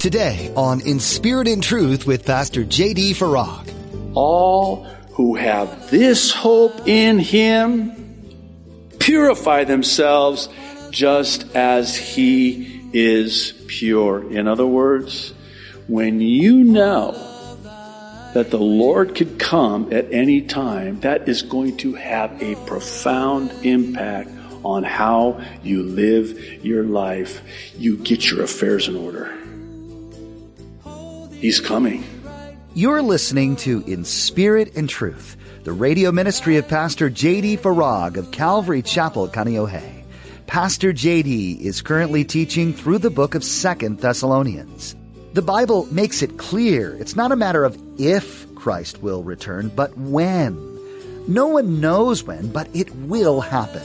Today on In Spirit and Truth with Pastor J.D. Farag. All who have this hope in Him purify themselves just as He is pure. In other words, when you know that the Lord could come at any time, that is going to have a profound impact on how you live your life. You get your affairs in order. He's coming. You're listening to In Spirit and Truth, the radio ministry of Pastor J.D. Farag of Calvary Chapel, Kaneohe. Pastor J.D. is currently teaching through the book of Second Thessalonians. The Bible makes it clear it's not a matter of if Christ will return, but when. No one knows when, but it will happen.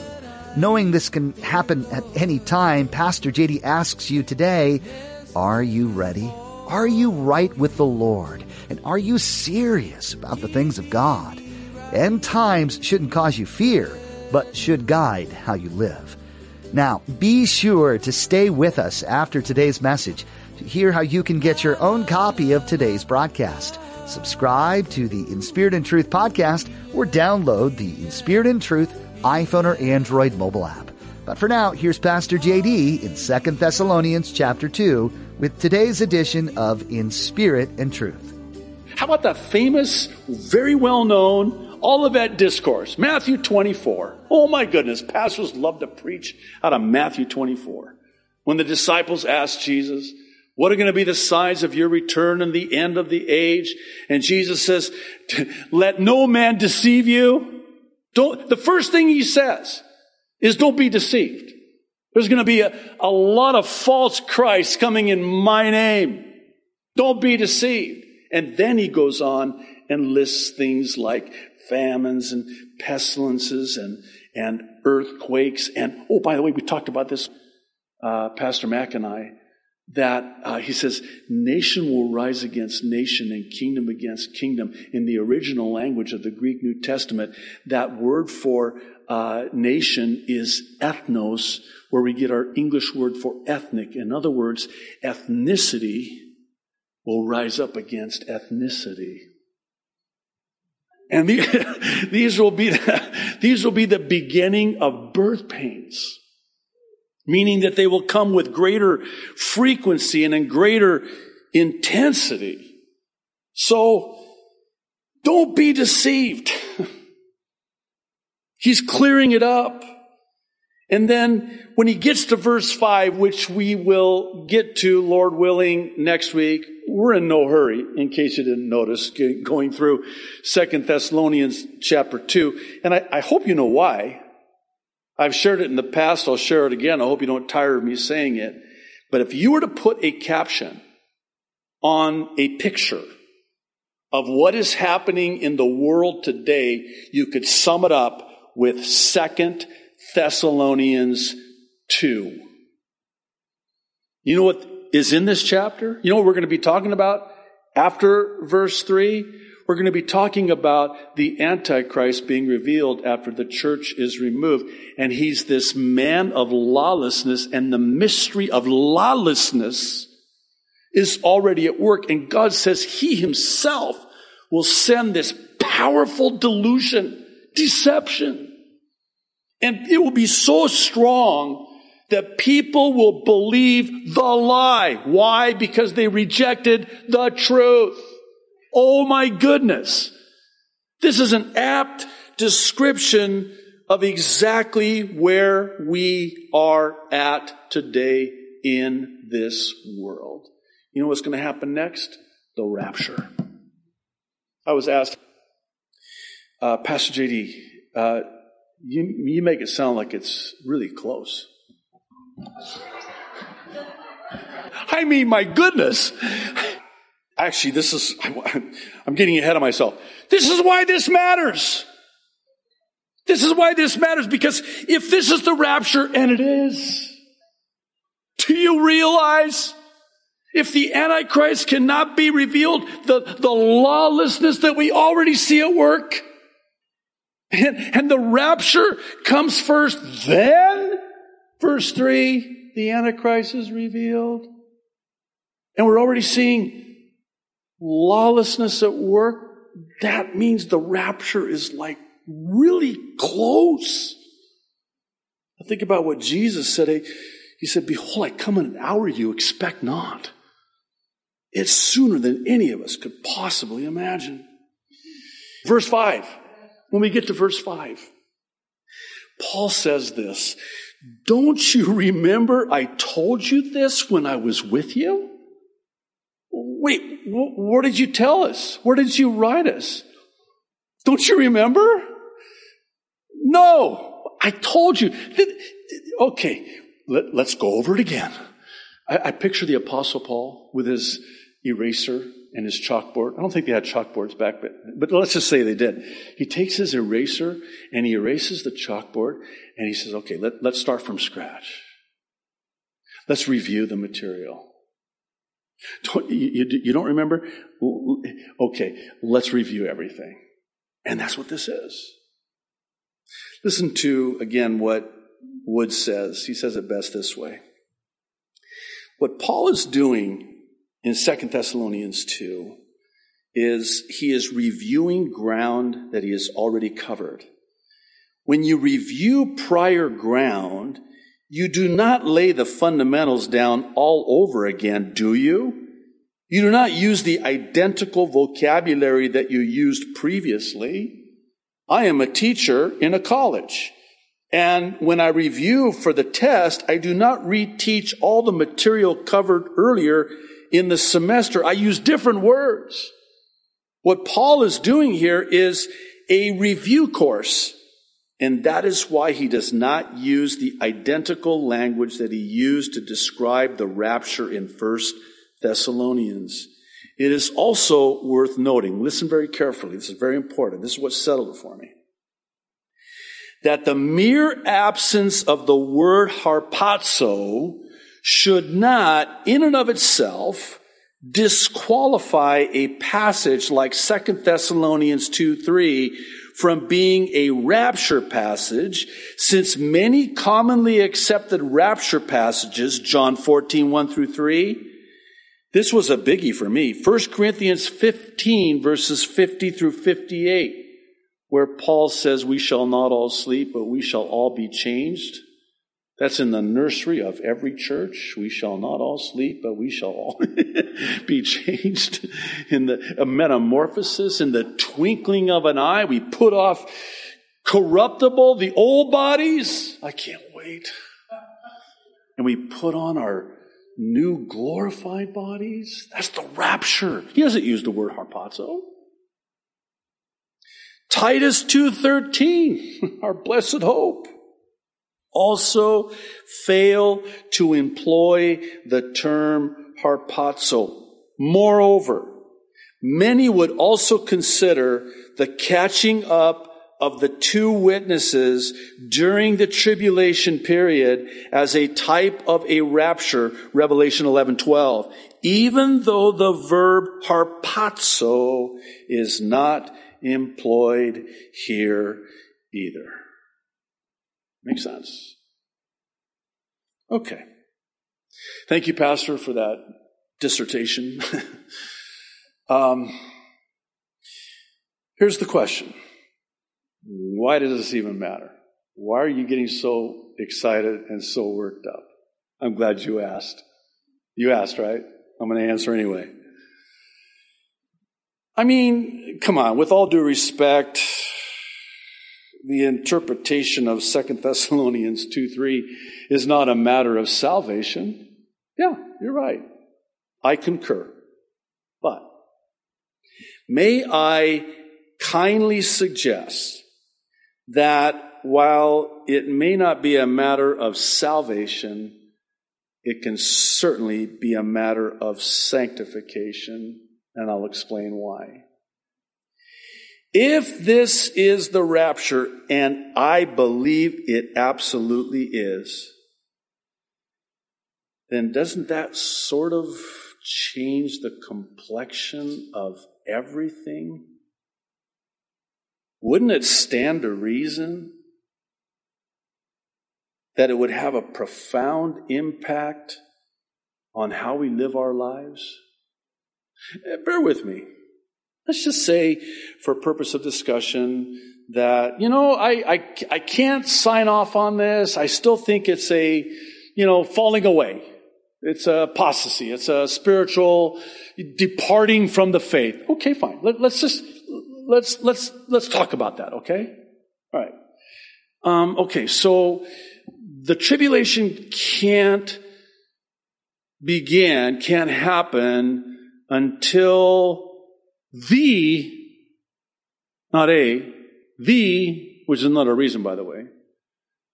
Knowing this can happen at any time, Pastor JD asks you today, are you ready? Are you right with the Lord? And are you serious about the things of God? End times shouldn't cause you fear, but should guide how you live. Now, be sure to stay with us after today's message to hear how you can get your own copy of today's broadcast. Subscribe to the In Spirit and Truth podcast or download the In Spirit and Truth iPhone or Android mobile app. But for now, here's Pastor JD in 2 Thessalonians chapter 2 with today's edition of In Spirit and Truth. How about the famous, very well known Olivet Discourse, Matthew 24? Oh my goodness, pastors love to preach out of Matthew 24. When the disciples asked Jesus, what are going to be the signs of your return and the end of the age? And Jesus says, let no man deceive you. Don't, the first thing he says is don't be deceived. There's going to be a, a lot of false Christs coming in my name. Don't be deceived. And then he goes on and lists things like famines and pestilences and, and earthquakes. And, oh, by the way, we talked about this, uh, Pastor Mack and I, that uh, he says, nation will rise against nation and kingdom against kingdom. In the original language of the Greek New Testament, that word for uh, nation is ethnos, where we get our English word for ethnic. In other words, ethnicity will rise up against ethnicity. And the, these will be the, these will be the beginning of birth pains, meaning that they will come with greater frequency and in greater intensity. So don't be deceived. He's clearing it up. And then when he gets to verse 5, which we will get to, Lord willing, next week, we're in no hurry, in case you didn't notice, going through Second Thessalonians chapter 2. And I, I hope you know why. I've shared it in the past, I'll share it again. I hope you don't tire of me saying it. But if you were to put a caption on a picture of what is happening in the world today, you could sum it up with Second Thessalonians 2. You know what is in this chapter? You know what we're going to be talking about after verse 3? We're going to be talking about the Antichrist being revealed after the church is removed. And he's this man of lawlessness, and the mystery of lawlessness is already at work. And God says he himself will send this powerful delusion, deception. And it will be so strong that people will believe the lie. Why? Because they rejected the truth. Oh my goodness. This is an apt description of exactly where we are at today in this world. You know what's going to happen next? The rapture. I was asked, uh, Pastor JD, uh, you, you make it sound like it's really close. I mean, my goodness. Actually, this is, I'm getting ahead of myself. This is why this matters. This is why this matters because if this is the rapture, and it is, do you realize if the Antichrist cannot be revealed, the, the lawlessness that we already see at work, and, and the rapture comes first, then, verse 3, the Antichrist is revealed. And we're already seeing lawlessness at work. That means the rapture is like really close. I Think about what Jesus said. He said, Behold, I come in an hour you expect not. It's sooner than any of us could possibly imagine. Verse 5. When we get to verse 5, Paul says this Don't you remember I told you this when I was with you? Wait, wh- where did you tell us? Where did you write us? Don't you remember? No, I told you. Okay, let, us go over it again. I, I picture the Apostle Paul with his eraser and his chalkboard. I don't think they had chalkboards back, but, but let's just say they did. He takes his eraser and he erases the chalkboard and he says, okay, let, let's start from scratch. Let's review the material. Don't, you, you don't remember? Okay, let's review everything. And that's what this is. Listen to, again, what Wood says. He says it best this way. What Paul is doing in 2 Thessalonians 2 is he is reviewing ground that he has already covered. When you review prior ground, you do not lay the fundamentals down all over again, do you? You do not use the identical vocabulary that you used previously. I am a teacher in a college. And when I review for the test, I do not reteach all the material covered earlier in the semester. I use different words. What Paul is doing here is a review course. And that is why he does not use the identical language that he used to describe the rapture in First Thessalonians. It is also worth noting, listen very carefully, this is very important. This is what settled it for me. That the mere absence of the word harpazo should not, in and of itself, disqualify a passage like 2 Thessalonians 2 3 from being a rapture passage, since many commonly accepted rapture passages, John 14, 1 through 3, this was a biggie for me. 1 Corinthians 15 verses 50 through 58, where Paul says, we shall not all sleep, but we shall all be changed. That's in the nursery of every church. We shall not all sleep, but we shall all be changed in the metamorphosis, in the twinkling of an eye. We put off corruptible, the old bodies. I can't wait. And we put on our new glorified bodies. That's the rapture. He doesn't use the word harpazo. Titus 2:13, our blessed hope also fail to employ the term harpazo. Moreover, many would also consider the catching up of the two witnesses during the tribulation period as a type of a rapture, Revelation 11, 12, even though the verb harpazo is not employed here either. Makes sense. Okay. Thank you, Pastor, for that dissertation. um, here's the question Why does this even matter? Why are you getting so excited and so worked up? I'm glad you asked. You asked, right? I'm going to answer anyway. I mean, come on, with all due respect, the interpretation of Second Thessalonians 2 3 is not a matter of salvation. Yeah, you're right. I concur. But may I kindly suggest that while it may not be a matter of salvation, it can certainly be a matter of sanctification, and I'll explain why. If this is the rapture, and I believe it absolutely is, then doesn't that sort of change the complexion of everything? Wouldn't it stand to reason that it would have a profound impact on how we live our lives? Bear with me. Let's just say, for purpose of discussion, that, you know, I, I, I can't sign off on this. I still think it's a, you know, falling away. It's a apostasy. It's a spiritual departing from the faith. Okay, fine. Let, us just, let's, let's, let's talk about that, okay? All right. Um, okay, so the tribulation can't begin, can't happen until the, not a, the, which is another reason, by the way,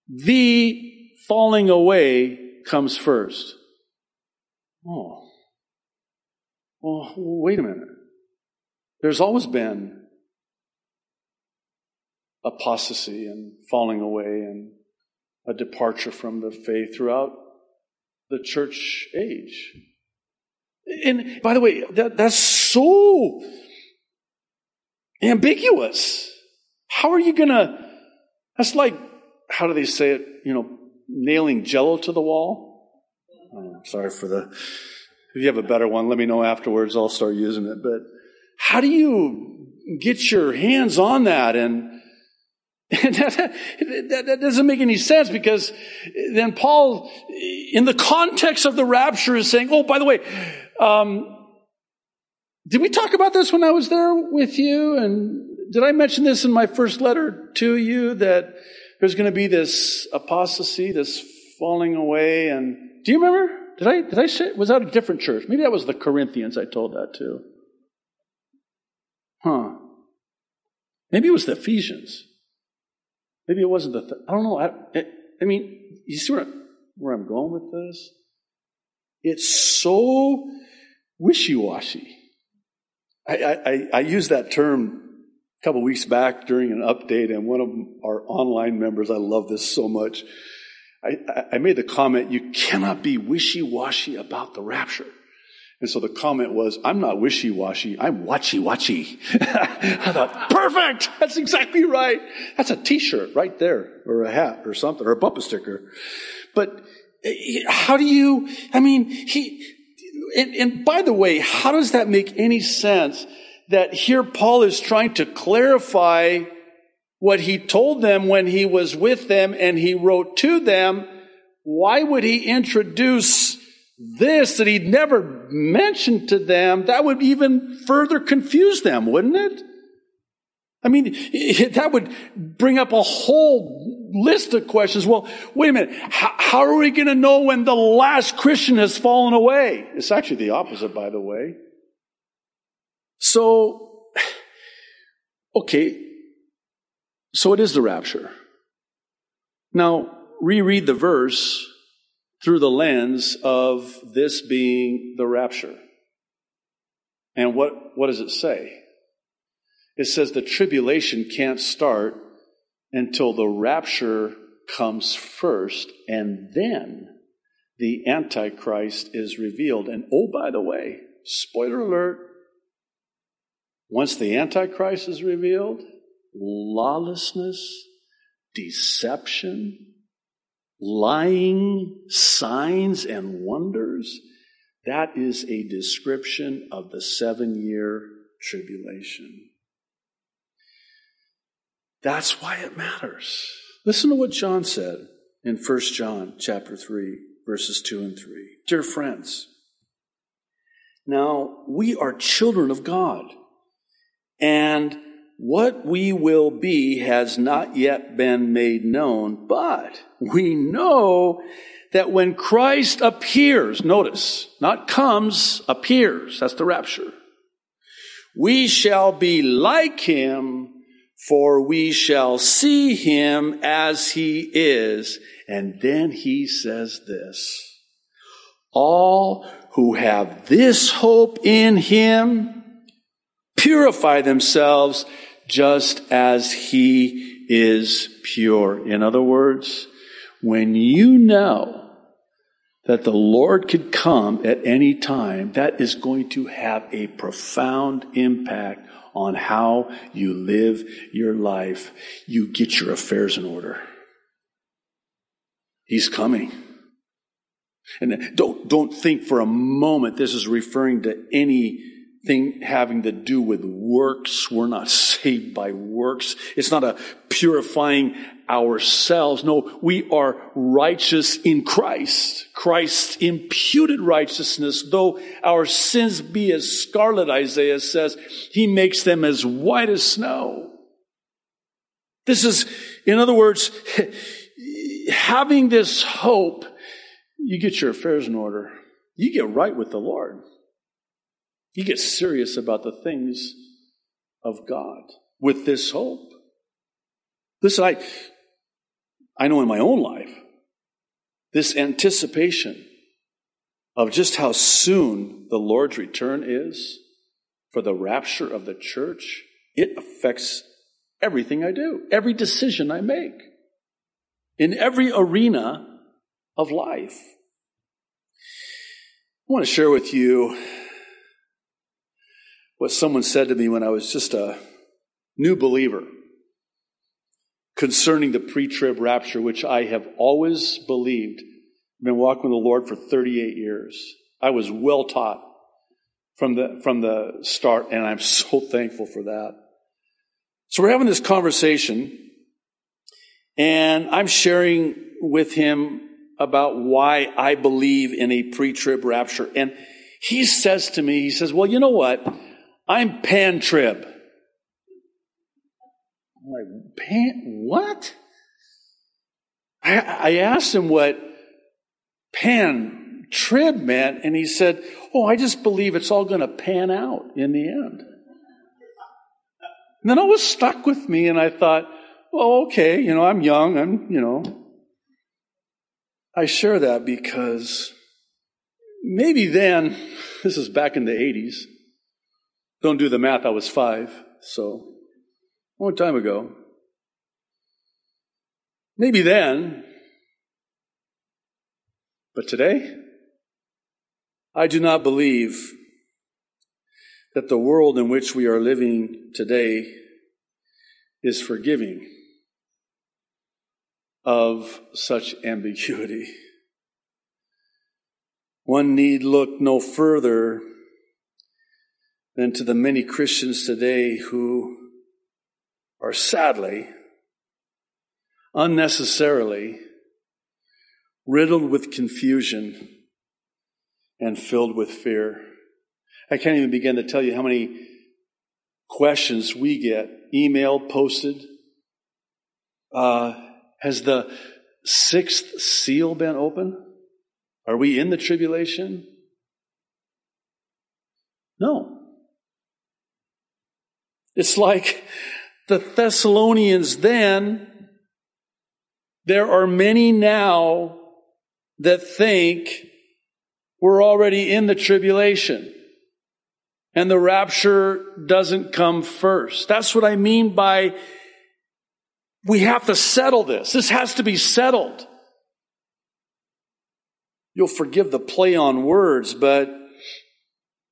the falling away comes first. Oh. Well, wait a minute. There's always been apostasy and falling away and a departure from the faith throughout the church age. And by the way, that, that's so ambiguous. How are you gonna, that's like, how do they say it, you know, nailing jello to the wall? Oh, sorry for the, if you have a better one, let me know afterwards. I'll start using it. But how do you get your hands on that and that, that, that, doesn't make any sense because then Paul, in the context of the rapture, is saying, oh, by the way, um, did we talk about this when I was there with you? And did I mention this in my first letter to you that there's going to be this apostasy, this falling away? And do you remember? Did I, did I say, was that a different church? Maybe that was the Corinthians I told that to. Huh. Maybe it was the Ephesians. Maybe it wasn't the, th- I don't know. I, I, mean, you see where, where I'm going with this? It's so wishy-washy. I, I, I used that term a couple weeks back during an update, and one of our online members, I love this so much. I, I made the comment, you cannot be wishy-washy about the rapture. And so the comment was, I'm not wishy-washy, I'm watchy-watchy. I thought, perfect! That's exactly right. That's a t-shirt right there, or a hat, or something, or a bumper sticker. But eh, how do you, I mean, he, and, and by the way, how does that make any sense that here Paul is trying to clarify what he told them when he was with them and he wrote to them? Why would he introduce this that he'd never mentioned to them, that would even further confuse them, wouldn't it? I mean, that would bring up a whole list of questions. Well, wait a minute. How, how are we going to know when the last Christian has fallen away? It's actually the opposite, by the way. So, okay. So it is the rapture. Now, reread the verse through the lens of this being the rapture. And what, what does it say? It says the tribulation can't start until the rapture comes first, and then the Antichrist is revealed. And oh, by the way, spoiler alert, once the Antichrist is revealed, lawlessness, deception, lying signs and wonders, that is a description of the seven year tribulation. That's why it matters. Listen to what John said in 1 John chapter 3 verses 2 and 3. Dear friends, now we are children of God and what we will be has not yet been made known, but we know that when Christ appears, notice, not comes, appears, that's the rapture, we shall be like him, for we shall see him as he is. And then he says this, all who have this hope in him purify themselves just as he is pure. In other words, when you know that the Lord could come at any time, that is going to have a profound impact on how you live your life. You get your affairs in order. He's coming. And don't, don't think for a moment this is referring to anything having to do with works. We're not saved by works. It's not a purifying ourselves. No, we are righteous in Christ. Christ's imputed righteousness, though our sins be as scarlet, Isaiah says, he makes them as white as snow. This is, in other words, having this hope, you get your affairs in order. You get right with the Lord. You get serious about the things of God with this hope. Listen, I, I know in my own life, this anticipation of just how soon the Lord's return is for the rapture of the church, it affects everything I do, every decision I make, in every arena of life. I want to share with you what someone said to me when I was just a new believer concerning the pre trib rapture, which I have always believed. I've been walking with the Lord for 38 years. I was well taught from the, from the start, and I'm so thankful for that. So we're having this conversation, and I'm sharing with him about why I believe in a pre-trib rapture. And he says to me, he says, well, you know what? I'm pan-trib. I'm like, pan, what? I, I asked him what pan-trib meant, and he said, oh, I just believe it's all going to pan out in the end. And then it was stuck with me, and I thought, well, okay, you know, I'm young, I'm, you know. I share that because maybe then, this is back in the 80s. Don't do the math, I was five, so a long time ago. Maybe then, but today, I do not believe that the world in which we are living today is forgiving of such ambiguity. One need look no further than to the many Christians today who are sadly, unnecessarily riddled with confusion and filled with fear. I can't even begin to tell you how many questions we get, emailed, posted. Uh, has the sixth seal been open? Are we in the tribulation? No. It's like the Thessalonians then, there are many now that think we're already in the tribulation and the rapture doesn't come first. That's what I mean by we have to settle this. This has to be settled. You'll forgive the play on words, but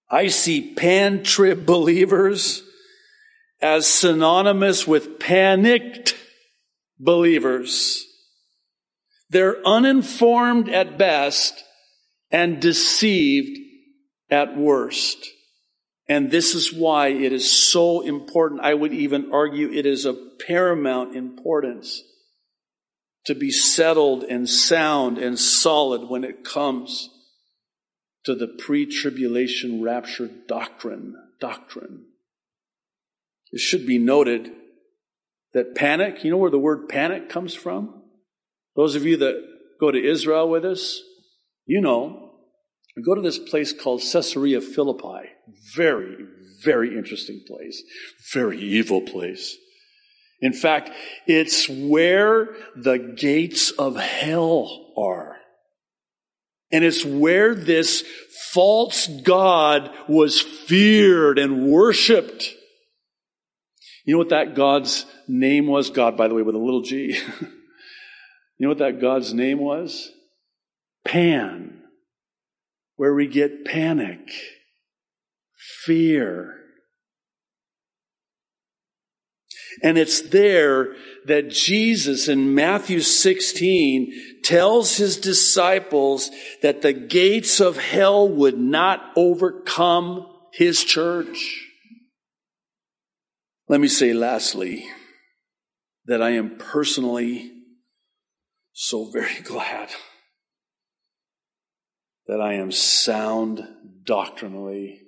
I see pan trib believers as synonymous with panicked believers. They're uninformed at best and deceived at worst. And this is why it is so important. I would even argue it is of paramount importance to be settled and sound and solid when it comes to the pre-tribulation rapture doctrine. Doctrine. It should be noted that panic, you know where the word panic comes from? Those of you that go to Israel with us, you know go to this place called Caesarea Philippi. Very, very interesting place. Very evil place. In fact, it's where the gates of hell are. And it's where this false God was feared and worshiped. You know what that God's name was? God, by the way, with a little g. you know what that God's name was? Pan where we get panic, fear. And it's there that Jesus in Matthew 16 tells his disciples that the gates of hell would not overcome his church. Let me say lastly that I am personally so very glad that I am sound doctrinally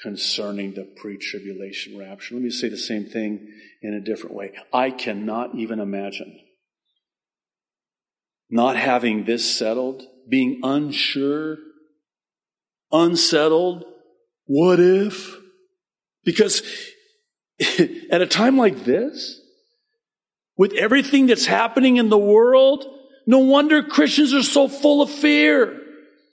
concerning the pre tribulation rapture. Let me say the same thing in a different way. I cannot even imagine not having this settled, being unsure, unsettled. What if? Because at a time like this, with everything that's happening in the world, no wonder Christians are so full of fear.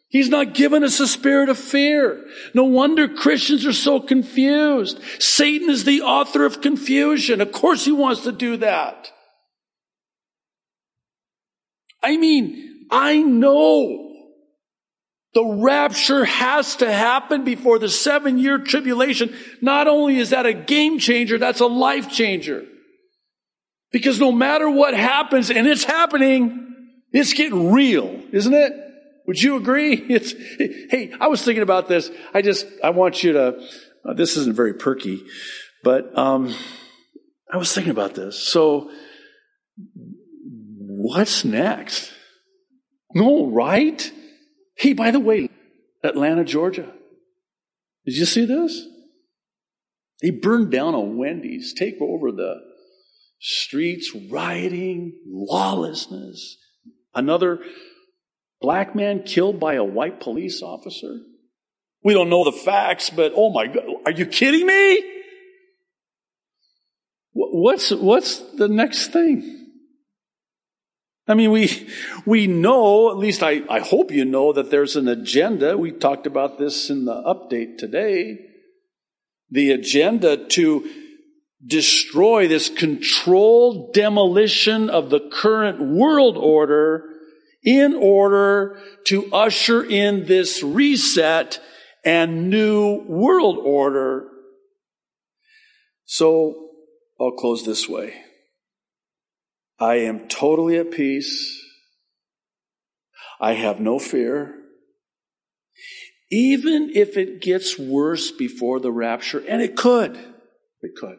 He's not given us a spirit of fear. No wonder Christians are so confused. Satan is the author of confusion. Of course he wants to do that. I mean, I know the rapture has to happen before the seven year tribulation. Not only is that a game changer, that's a life changer. Because no matter what happens, and it's happening, it's getting real, isn't it? Would you agree? It's, hey, I was thinking about this. I just, I want you to, uh, this isn't very perky, but, um, I was thinking about this. So, what's next? No, right? Hey, by the way, Atlanta, Georgia. Did you see this? They burned down a Wendy's, take over the streets, rioting, lawlessness. Another Black man killed by a white police officer? We don't know the facts, but oh my God, are you kidding me? What's, what's the next thing? I mean, we, we know, at least I, I hope you know that there's an agenda. We talked about this in the update today. The agenda to destroy this controlled demolition of the current world order in order to usher in this reset and new world order. So I'll close this way. I am totally at peace. I have no fear. Even if it gets worse before the rapture, and it could, it could,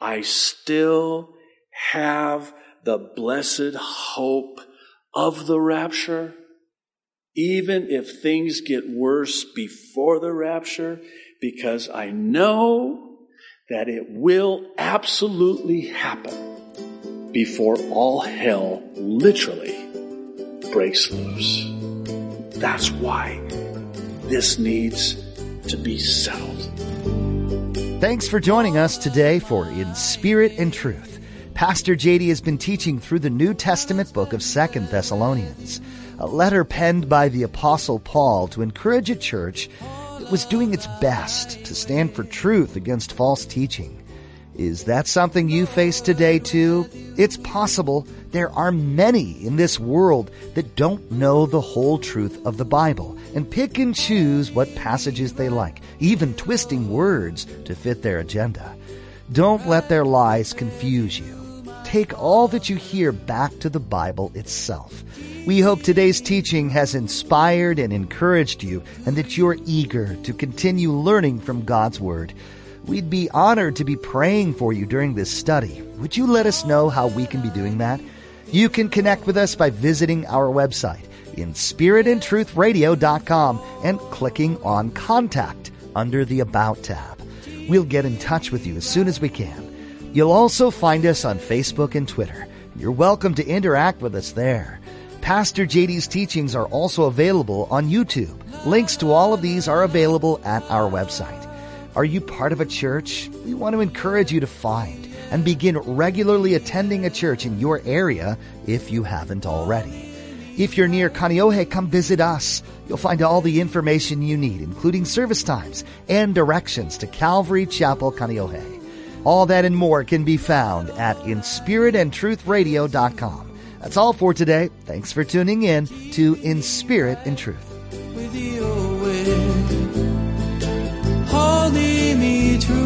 I still have the blessed hope of the rapture, even if things get worse before the rapture, because I know that it will absolutely happen before all hell literally breaks loose. That's why this needs to be settled. Thanks for joining us today for In Spirit and Truth. Pastor JD has been teaching through the New Testament book of Second Thessalonians, a letter penned by the Apostle Paul to encourage a church that was doing its best to stand for truth against false teaching. Is that something you face today too? It's possible there are many in this world that don't know the whole truth of the Bible and pick and choose what passages they like, even twisting words to fit their agenda. Don't let their lies confuse you take all that you hear back to the Bible itself. We hope today's teaching has inspired and encouraged you and that you're eager to continue learning from God's Word. We'd be honored to be praying for you during this study. Would you let us know how we can be doing that? You can connect with us by visiting our website in spiritandtruthradio.com and clicking on Contact under the About tab. We'll get in touch with you as soon as we can. You'll also find us on Facebook and Twitter. You're welcome to interact with us there. Pastor JD's teachings are also available on YouTube. Links to all of these are available at our website. Are you part of a church? We want to encourage you to find and begin regularly attending a church in your area if you haven't already. If you're near Kaneohe, come visit us. You'll find all the information you need, including service times and directions to Calvary Chapel Kaneohe. All that and more can be found at inspiritandtruthradio.com. That's all for today. Thanks for tuning in to In Spirit and Truth holding me to